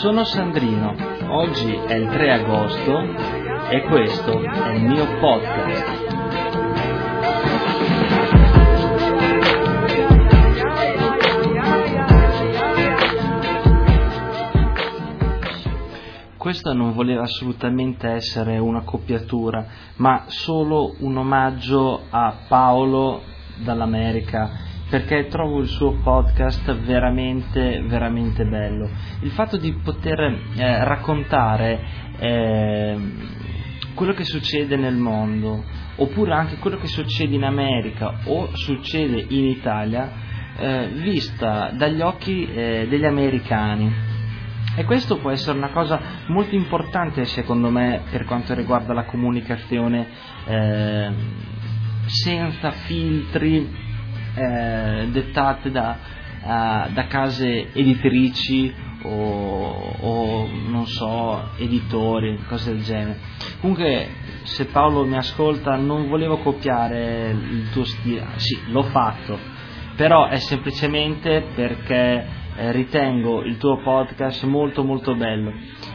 Sono Sandrino, oggi è il 3 agosto e questo è il mio podcast. Questo non voleva assolutamente essere una copiatura, ma solo un omaggio a Paolo dall'America perché trovo il suo podcast veramente, veramente bello. Il fatto di poter eh, raccontare eh, quello che succede nel mondo, oppure anche quello che succede in America o succede in Italia, eh, vista dagli occhi eh, degli americani. E questo può essere una cosa molto importante secondo me per quanto riguarda la comunicazione eh, senza filtri, eh, dettate da, uh, da, case editrici o, o, non so, editori, cose del genere. Comunque, se Paolo mi ascolta, non volevo copiare il tuo stile, sì, l'ho fatto, però è semplicemente perché eh, ritengo il tuo podcast molto molto bello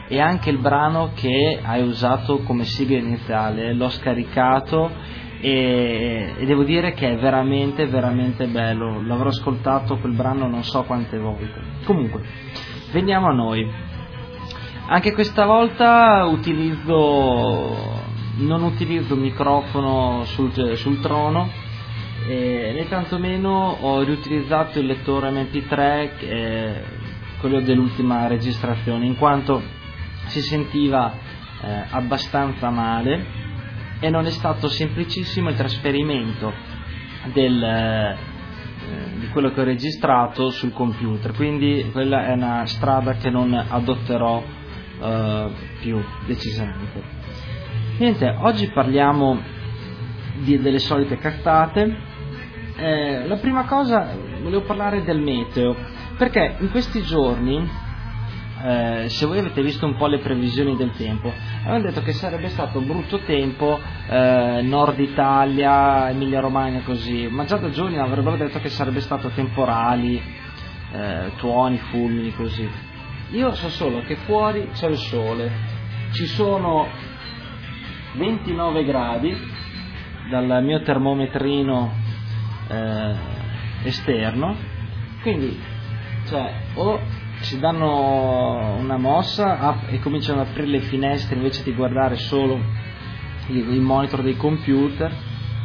e anche il brano che hai usato come sigla iniziale l'ho scaricato e, e, devo dire che è veramente veramente bello. L'avrò ascoltato quel brano non so quante volte. Comunque veniamo a noi. Anche questa volta utilizzo non utilizzo il microfono sul, sul trono eh, né tantomeno ho riutilizzato il lettore mp3 eh, quello dell'ultima registrazione in quanto si sentiva eh, abbastanza male e non è stato semplicissimo il trasferimento del, eh, di quello che ho registrato sul computer, quindi quella è una strada che non adotterò eh, più decisamente. Niente, oggi parliamo di, delle solite cazzate. Eh, la prima cosa volevo parlare del meteo, perché in questi giorni eh, se voi avete visto un po' le previsioni del tempo, avevano detto che sarebbe stato brutto tempo eh, nord Italia, Emilia Romagna così, ma già da giorni avrebbero detto che sarebbe stato temporali, eh, tuoni, fulmini così. Io so solo che fuori c'è il sole, ci sono 29 gradi dal mio termometrino eh, esterno, quindi cioè o si danno una mossa e cominciano ad aprire le finestre invece di guardare solo il, monitor dei computer.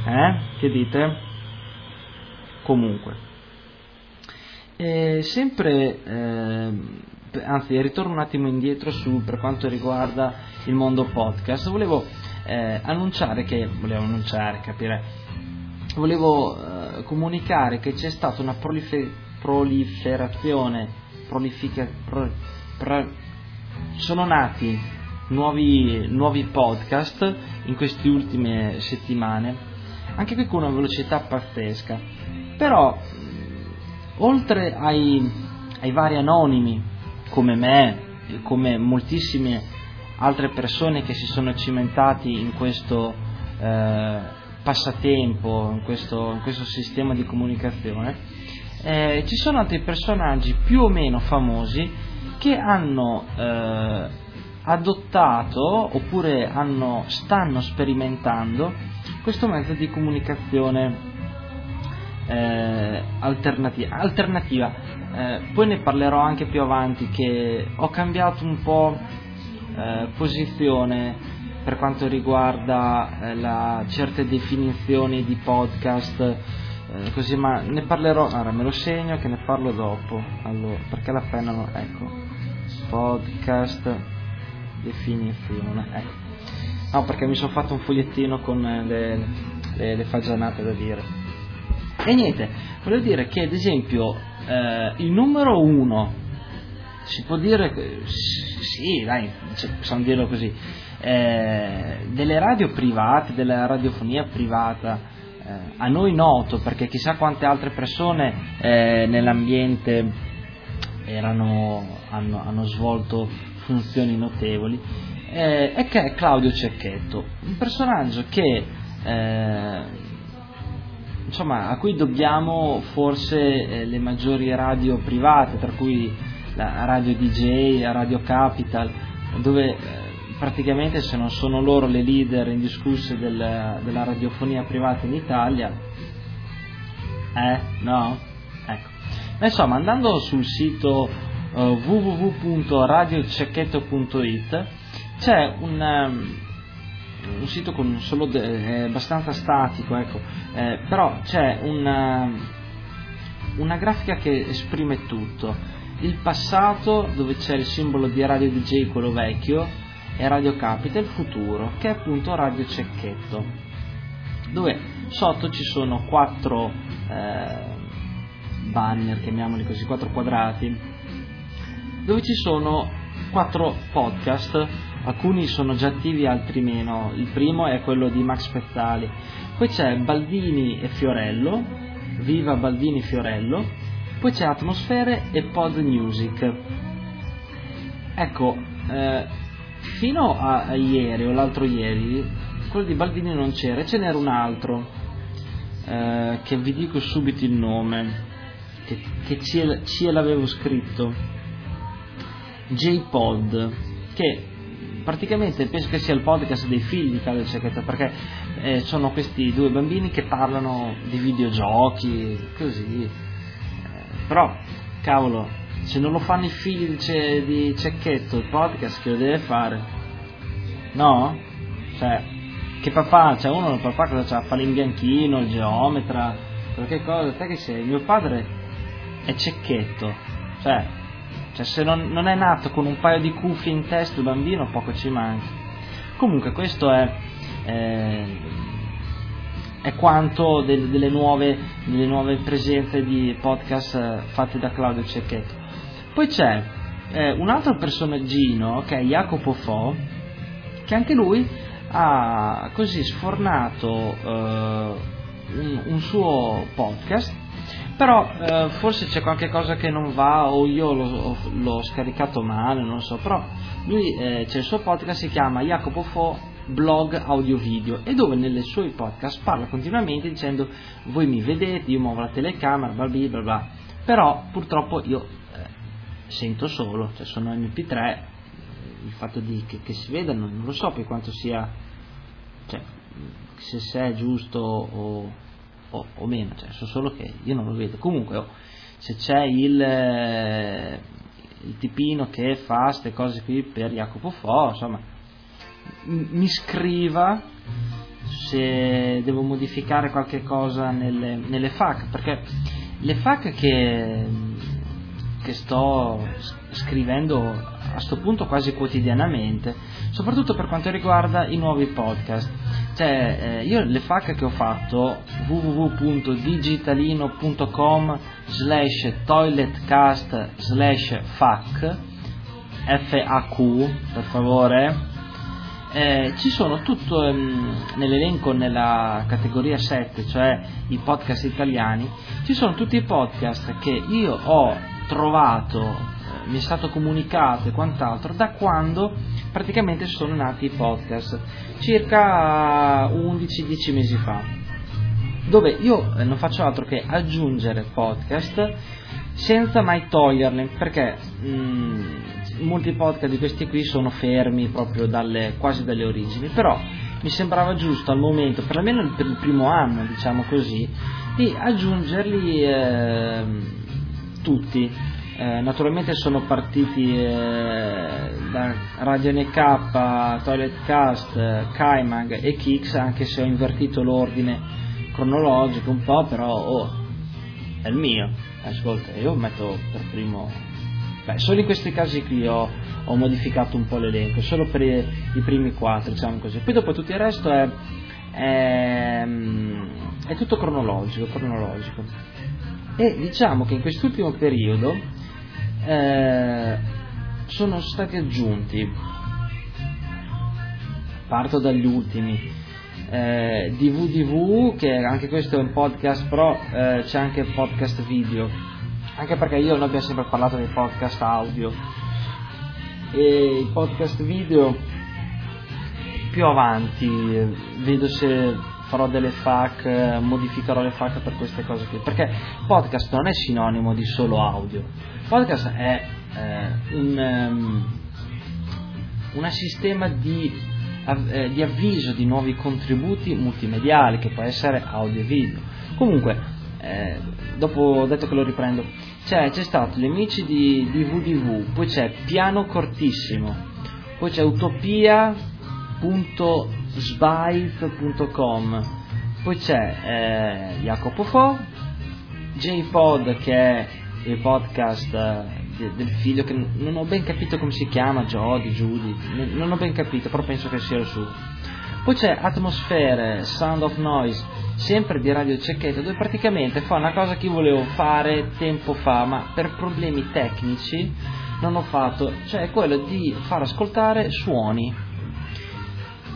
Eh? Che dite? Comunque. E sempre, eh, anzi, ritorno un attimo indietro su, per quanto riguarda il mondo podcast. Volevo eh, annunciare che, volevo annunciare, capire, volevo eh, comunicare che c'è stata una prolifer- proliferazione prolifica, pro, pro, sono nati nuovi, nuovi podcast in queste ultime settimane, anche qui con una velocità pazzesca. Però, oltre ai, ai vari anonimi come me, come moltissime altre persone che si sono cimentati in questo eh, passatempo, in questo, in questo sistema di comunicazione, eh, ci sono altri personaggi più o meno famosi che hanno eh, adottato oppure hanno, stanno sperimentando questo mezzo di comunicazione eh, alternativa. alternativa. Eh, poi ne parlerò anche più avanti che ho cambiato un po' eh, posizione per quanto riguarda eh, la, certe definizioni di podcast eh, così ma ne parlerò allora me lo segno che ne parlo dopo. Allora perché la penna non ecco. Podcast definizione ecco. No perché mi sono fatto un fogliettino con le, le, le fagianate da dire. E niente volevo dire che ad esempio eh, il numero uno si può dire sì dai possiamo dirlo così eh, delle radio private della radiofonia privata eh, a noi noto, perché chissà quante altre persone eh, nell'ambiente erano, hanno, hanno, svolto funzioni notevoli, eh, e che è Claudio Cecchetto, un personaggio che eh, insomma, a cui dobbiamo forse eh, le maggiori radio private, tra cui la Radio DJ, la Radio Capital, dove eh, praticamente se non sono loro le leader indiscusse del, della radiofonia privata in Italia, eh, no? Ecco. Ma insomma, andando sul sito uh, www.radiocecchetto.it c'è un, um, un sito de- abbastanza statico, ecco, eh, però c'è una, una grafica che esprime tutto. Il passato, dove c'è il simbolo di Radio DJ, quello vecchio, e Radio Capita, il futuro, che è appunto Radio Cecchetto, dove sotto ci sono quattro eh, banner, chiamiamoli così, quattro quadrati, dove ci sono quattro podcast alcuni sono già attivi, altri meno. Il primo è quello di Max Pezzali. Poi c'è Baldini e Fiorello, Viva Baldini e Fiorello. Poi c'è Atmosfere e Pod Music. Ecco, eh, fino a, ieri o l'altro ieri, quello di Baldini non c'era, ce n'era un altro, eh, che vi dico subito il nome, che, che ce, ce l'avevo scritto, J-Pod, che praticamente penso che sia il podcast dei figli di Claudio Cecchetto perché eh, sono questi due bambini che parlano di videogiochi, così. Eh, però, cavolo, se non lo fanno i figli di, Ce- di Cecchetto il podcast, che lo deve fare? No? Cioè, che papà, cioè uno il papà cosa c'ha? Fa l'imbianchino, il geometra, qualche cosa, te che sei? Mio padre è Cecchetto, cioè cioè se non, non, è nato con un paio di cuffie in testa il bambino poco ci manca. Comunque questo è, eh, è quanto del, delle, nuove, delle, nuove, presenze di podcast eh, fatte da Claudio Cecchetto. Poi c'è eh, un altro personaggino che è Jacopo Fo, che anche lui ha così sfornato eh, un, un suo podcast però eh, forse c'è qualche cosa che non va o io l'ho, l'ho scaricato male, non so, però lui eh, c'è il suo podcast, si chiama Jacopo Fo blog audio video e dove nelle sue podcast parla continuamente dicendo voi mi vedete, io muovo la telecamera, bla bla bla, però purtroppo io sento solo, cioè sono MP3, il fatto di, che, che si veda non, lo so poi quanto sia, cioè se, se è giusto o o, o meno, cioè, so solo che io non lo vedo. Comunque, oh, se c'è il, eh, il, tipino che fa queste cose qui per Jacopo Fo, insomma, m- mi scriva se devo modificare qualche cosa nelle, nelle FAC, perché le FAC che, che sto scrivendo a questo punto quasi quotidianamente, soprattutto per quanto riguarda i nuovi podcast. Cioè eh, io le FAC che ho fatto www.digitalino.com slash toiletcast slash FAQ FAQ per favore eh, ci sono tutto ehm, nell'elenco nella categoria 7 cioè i podcast italiani ci sono tutti i podcast che io ho trovato mi è stato comunicato e quant'altro da quando praticamente sono nati i podcast, circa 11-10 mesi fa, dove io eh, non faccio altro che aggiungere podcast senza mai toglierli, perché mh, mm, molti podcast di questi qui sono fermi proprio dalle, quasi dalle origini, però mi sembrava giusto al momento, perlomeno per il primo anno, diciamo così, di aggiungerli eh, tutti eh, naturalmente sono partiti eh, da Radio NK, Toiletcast, Kaimag e Kix, anche se ho invertito l'ordine cronologico un po', però oh, è il mio. Ascolta, io metto per primo. Beh, solo in questi casi qui ho, ho modificato un po' l'elenco, solo per i, i, primi quattro, diciamo così. Poi dopo tutto il resto è, è, è tutto cronologico, cronologico. E diciamo che in quest'ultimo periodo eh, sono stati aggiunti, parto dagli ultimi, eh, DVDV, che anche questo è un podcast, però eh, c'è anche il podcast video, anche perché io non abbiamo sempre parlato dei podcast audio. E il podcast video più avanti vedo se farò delle FAQ, modificherò le FAQ per queste cose qui, perché podcast non è sinonimo di solo audio, podcast è eh, un, um, sistema di, eh, di avviso di nuovi contributi multimediali, che può essere audio e video. Comunque, eh, dopo ho detto che lo riprendo, c'è, c'è stato gli amici di, di VDV, poi c'è Piano Cortissimo, poi c'è utopia.sbyte.com, poi c'è eh, Jacopo Fo, JPod che è il podcast eh, de, del figlio che non ho ben capito come si chiama, Jody, Judy, non ho ben capito, però penso che sia il suo. Poi c'è Atmosfere, Sound of Noise, sempre di Radio Cecchetto, dove praticamente fa una cosa che io volevo fare tempo fa, ma per problemi tecnici non ho fatto, cioè quello di far ascoltare suoni.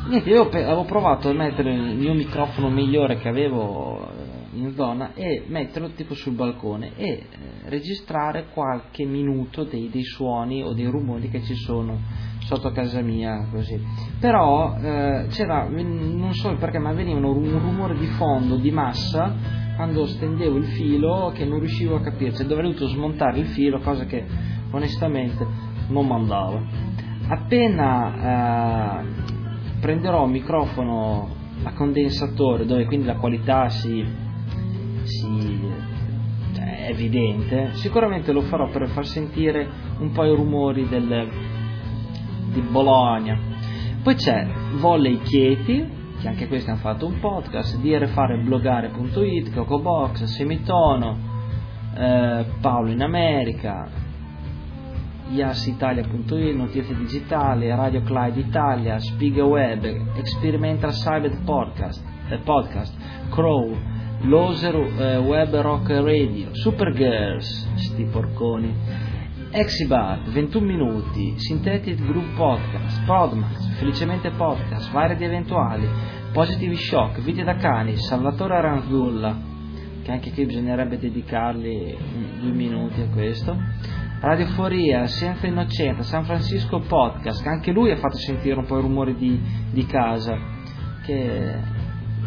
Niente, io avevo provato a mettere il mio microfono migliore che avevo eh, in zona e metterlo tipo sul balcone e eh, registrare qualche minuto dei, dei suoni o dei rumori che ci sono sotto casa mia così. Però eh, c'era non so perché ma veniva un rumore di fondo di massa quando stendevo il filo che non riuscivo a capire. Cioè dovrei dovuto smontare il filo cosa che onestamente non mandava. Appena eh, prenderò un microfono a condensatore dove quindi la qualità si, si cioè, è evidente sicuramente lo farò per far sentire un po' i rumori del, di Bologna. Poi c'è Volley Chieti, che anche questi hanno fatto un podcast, drfareblogare.it, Cocobox, Semitono, eh, Paolo in America, IasItalia.it, Notizie Digitali, Radio Clyde Italia, Spiga Web, Experimental Cyber Podcast, eh, podcast Crow, Loser eh, Web Rock Radio, Supergirls, sti porconi, Exibar, 21 minuti, Synthetic Group Podcast, Podmax, Felicemente Podcast, Vari di Eventuali, Positive Shock, Video da Cani, Salvatore Aranzulla, che anche qui bisognerebbe dedicargli due minuti a questo, Radioforia, Senza Innocente, San Francisco Podcast, che anche lui ha fatto sentire un po' i rumori di, di casa, che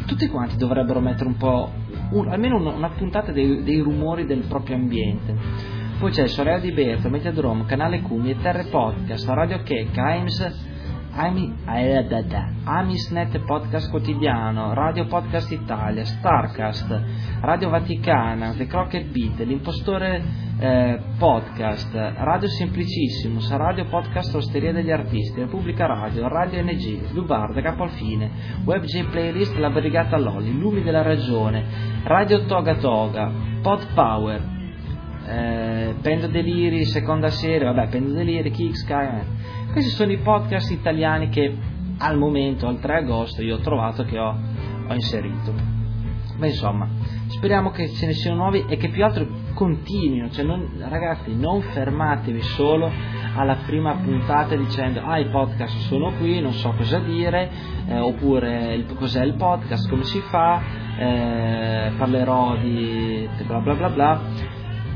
tutti quanti dovrebbero mettere un po', un, almeno una puntata dei, dei rumori del proprio ambiente. Poi c'è Sorella di Berto, Metadrome, Canale Cumi, Terre Podcast, Radio Checca, Aims, Amisnet Podcast Quotidiano, Radio Podcast Italia, Starcast, Radio Vaticana, The Crockett Beat, L'Impostore eh, Podcast, Radio Semplicissimus, Radio Podcast Osteria degli Artisti, Repubblica Radio, Radio NG, Lubarda, Capalfine, WebJ Playlist, La Brigata Lolli, Lumi della Ragione, Radio Toga Toga, Pod Power, eh, Pendo Deliri, seconda serie, vabbè, Pendo Deliri, Kick Sky. Eh. Questi sono i podcast italiani che al momento, al 3 agosto, io ho trovato che ho, ho inserito. Ma insomma, speriamo che ce ne siano nuovi e che più altro continuino. Cioè non, ragazzi, non fermatevi solo alla prima puntata dicendo ah i podcast sono qui, non so cosa dire, eh, oppure il, cos'è il podcast, come si fa, eh, parlerò di bla bla bla bla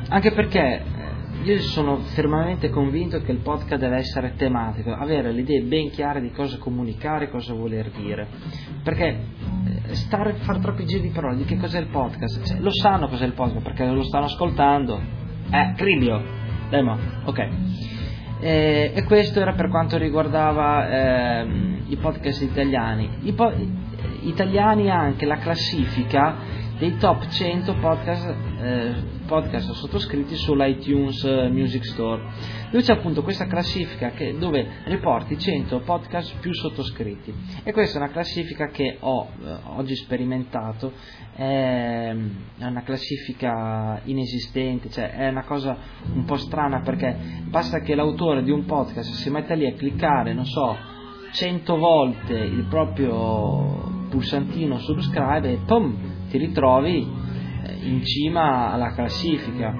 anche perché eh, io sono fermamente convinto che il podcast deve essere tematico, avere le idee ben chiare di cosa comunicare, cosa voler dire. Perché stare, fare troppi giri di parole di che cos'è il podcast, cioè, lo sanno cos'è il podcast perché lo stanno ascoltando. Eh, Cribio, demo, ok. E, eh, e, questo era per quanto riguardava eh, i podcast italiani. I po- italiani anche la classifica dei top 100 podcast, eh, podcast sottoscritti sull'iTunes eh, Music Store, dove c'è appunto questa classifica che, dove riporti 100 podcast più sottoscritti. E questa è una classifica che ho eh, oggi sperimentato, è, una classifica inesistente, cioè è una cosa un po' strana perché basta che l'autore di un podcast si metta lì a cliccare, non so, 100 volte il proprio pulsantino subscribe e pum, ti ritrovi in cima alla classifica.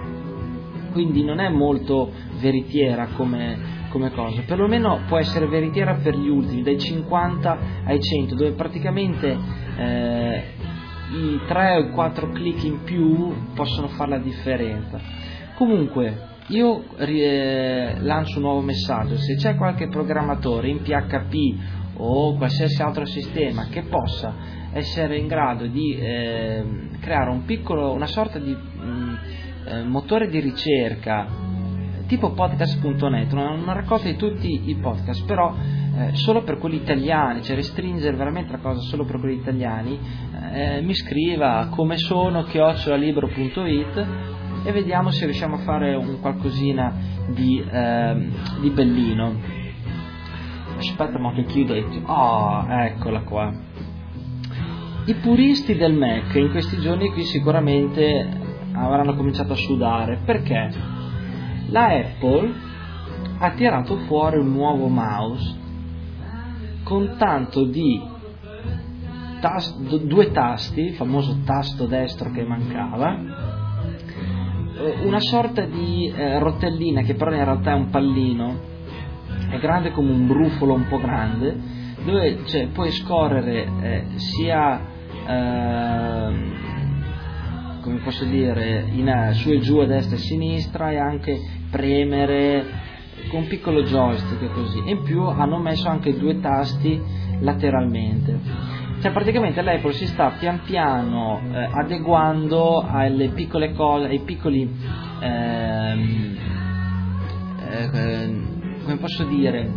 Quindi non è molto veritiera come, come cosa, perlomeno può essere veritiera per gli ultimi, dai 50 ai 100, dove praticamente eh, i 3 o i 4 clic in più possono fare la differenza. Comunque, io eh, lancio un nuovo messaggio, se c'è qualche programmatore in PHP o qualsiasi altro sistema che possa essere in grado di eh, creare un piccolo, una sorta di mh, mm, eh, motore di ricerca tipo podcast.net, una, una raccolta di tutti i podcast, però eh, solo per quelli italiani, cioè restringere veramente la cosa solo per quelli italiani, eh, mi scriva come sono chiocciolalibro.it e vediamo se riusciamo a fare un qualcosina di, eh, di bellino. Aspetta ma che chiudo e... Oh, eccola qua. I puristi del Mac in questi giorni qui sicuramente avranno cominciato a sudare. Perché? La Apple ha tirato fuori un nuovo mouse con tanto di tas- due tasti, il famoso tasto destro che mancava, una sorta di eh, rotellina che però in realtà è un pallino, è grande come un brufolo un po' grande, dove cioè, puoi scorrere eh, sia Ehm, come posso dire, in, su e giù a destra e a sinistra e anche premere con un piccolo joystick così. In più hanno messo anche due tasti lateralmente. Cioè praticamente l'Apple si sta pian piano eh, adeguando alle piccole cose, ai piccoli ehm, eh, come posso dire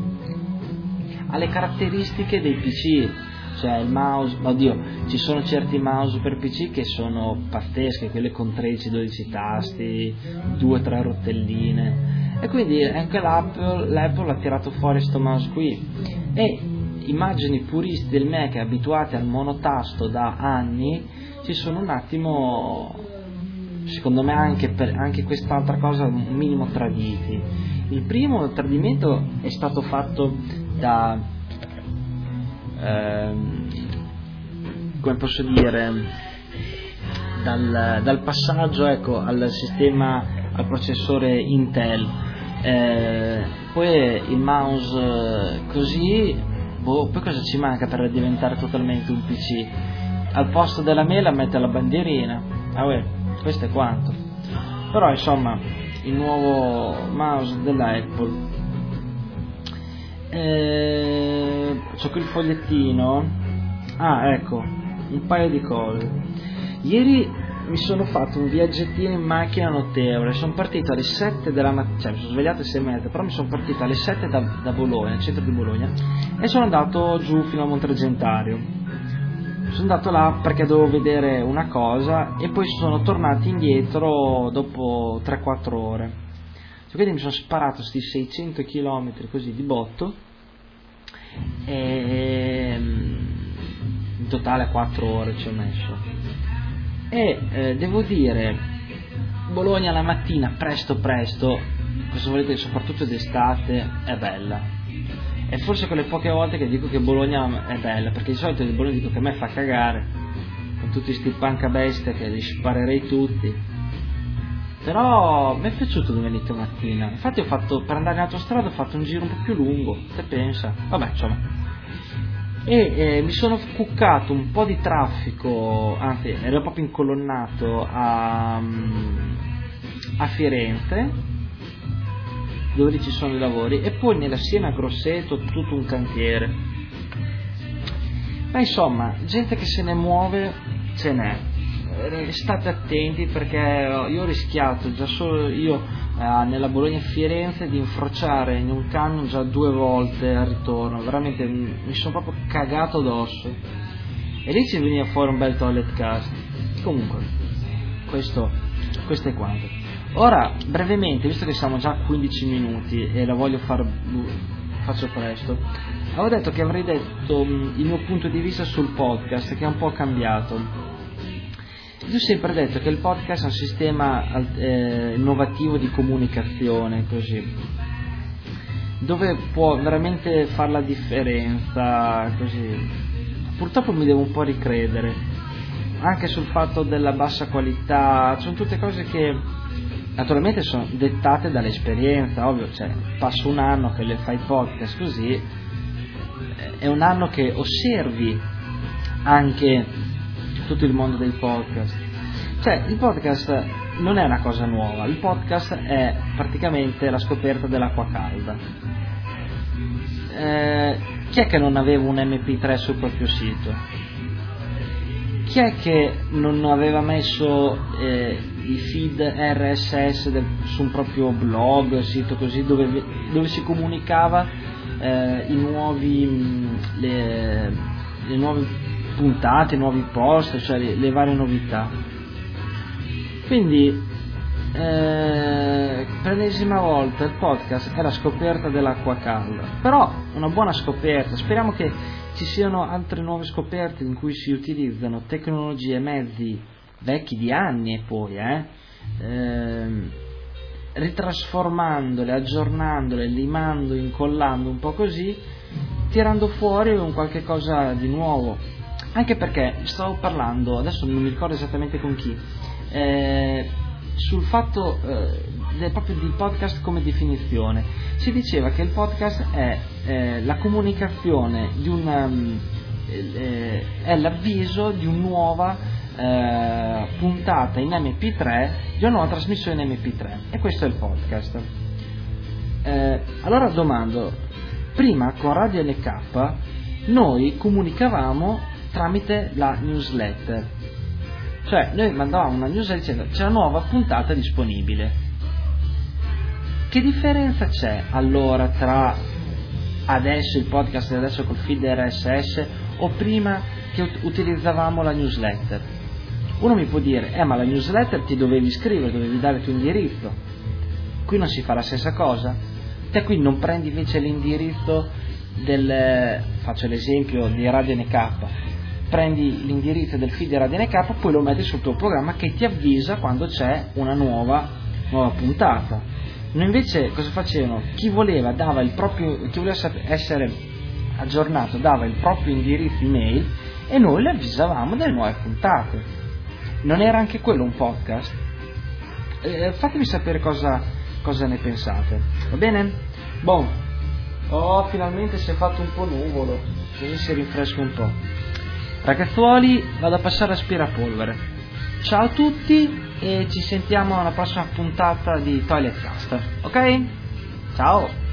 alle caratteristiche dei PC cioè il mouse, oddio, ci sono certi mouse per PC che sono pazzeschi, quelli con 13-12 tasti, 2-3 rotelline, e quindi anche l'Apple, l'Apple ha tirato fuori questo mouse qui, e immagini puristi del Mac abituati al monotasto da anni si sono un attimo, secondo me anche per anche quest'altra cosa un minimo traditi. Il primo tradimento è stato fatto da come posso dire, dal, dal passaggio ecco, al sistema, al processore Intel. Eh, poi il mouse eh, così, boh, poi cosa ci manca per diventare totalmente un PC? Al posto della mela mette la bandierina, ah uè, questo è quanto. Però insomma, il nuovo mouse della Apple eh, c'ho qui il fogliettino. Ah ecco un paio di cose. Ieri mi sono fatto un viaggettino in macchina notevole. Sono partito alle 7 della mattina cioè mi sono svegliato alle 6 e mezza però mi sono partito alle 7 da, da Bologna centro di Bologna e sono andato giù fino a Montregentario sono andato là perché dovevo vedere una cosa e poi sono tornato indietro dopo 3-4 ore. Quindi mi sono sparato questi 600 km così di botto e ehm, in totale 4 ore ci ho messo. E eh, devo dire Bologna la mattina presto presto cosa volete soprattutto d'estate è bella. E forse quelle poche volte che dico che Bologna è bella perché di solito di Bologna dico che a me fa cagare con tutti questi panca bestia che li sparerei tutti però mi è piaciuto domenica mattina. Infatti ho fatto, per andare in autostrada ho fatto un giro un po' più lungo, se pensa. Vabbè, insomma. E eh, mi sono cuccato un po' di traffico, anzi ero proprio incolonnato a, mm, a Firenze, dove ci sono i lavori, e poi nella Siena Grosseto tutto un cantiere. Ma insomma, gente che se ne muove ce n'è state attenti perché io ho rischiato già solo io eh, nella Bologna Firenze di infrociare in un camion già due volte al ritorno, veramente mi sono proprio cagato addosso. E lì ci veniva fuori un bel toilet cast. Comunque, questo, questo è quanto. Ora, brevemente, visto che siamo già a 15 minuti e la voglio far faccio presto. Avevo detto che avrei detto il mio punto di vista sul podcast che è un po' cambiato ho sempre detto che il podcast è un sistema eh, innovativo di comunicazione, così, dove può veramente fare la differenza, così. Purtroppo mi devo un po' ricredere, anche sul fatto della bassa qualità, sono tutte cose che naturalmente sono dettate dall'esperienza, ovvio, cioè passo un anno che le fai podcast così, è un anno che osservi anche tutto il mondo dei podcast. Cioè, il podcast non è una cosa nuova, il podcast è praticamente la scoperta dell'acqua calda. Eh, chi è che non aveva un MP3 sul proprio sito? chi è che non aveva messo eh, i feed RSS del, su un proprio blog, sito così, dove, dove si comunicava eh, i nuovi, mm, le, le, nuove puntate, nuovi post, cioè le, le varie novità. Quindi, eh, per l'ennesima volta il podcast è la scoperta dell'acqua calda, però una buona scoperta, speriamo che ci siano altre nuove scoperte in cui si utilizzano tecnologie e mezzi vecchi di anni e poi, eh, ehm, ritrasformandole, aggiornandole, limando, incollando un po' così, tirando fuori un qualche cosa di nuovo. Anche perché stavo parlando, adesso non mi ricordo esattamente con chi, eh, sul fatto eh, proprio di podcast come definizione. Si diceva che il podcast è eh, la comunicazione di una, um, eh, è l'avviso di una nuova eh, puntata in MP3 di una nuova trasmissione in MP3 e questo è il podcast. Eh, allora domando, prima con Radio NK noi comunicavamo tramite la newsletter, cioè noi mandavamo una newsletter dicendo c'è una nuova puntata disponibile. Che differenza c'è allora tra adesso il podcast e adesso col feed RSS o prima che utilizzavamo la newsletter? Uno mi può dire, eh ma la newsletter ti dovevi scrivere, dovevi dare il tuo indirizzo. Qui non si fa la stessa cosa? Te qui non prendi invece l'indirizzo del, faccio l'esempio di Radio NK, prendi l'indirizzo del feed di Radio NK, poi lo metti sul tuo programma che ti avvisa quando c'è una nuova, nuova puntata. Noi invece cosa facevano? Chi voleva proprio, chi voleva essere aggiornato dava il proprio indirizzo email e noi le avvisavamo delle nuove puntate. Non era anche quello un podcast? Eh, fatemi sapere cosa, cosa, ne pensate. Va bene? Bon. Oh, finalmente si è fatto un po' nuvolo, così si rinfresca un po'. Ragazzuoli, vado a passare aspirapolvere. Ciao a tutti e ci sentiamo alla prossima puntata di Toilet Cast. Ok? Ciao!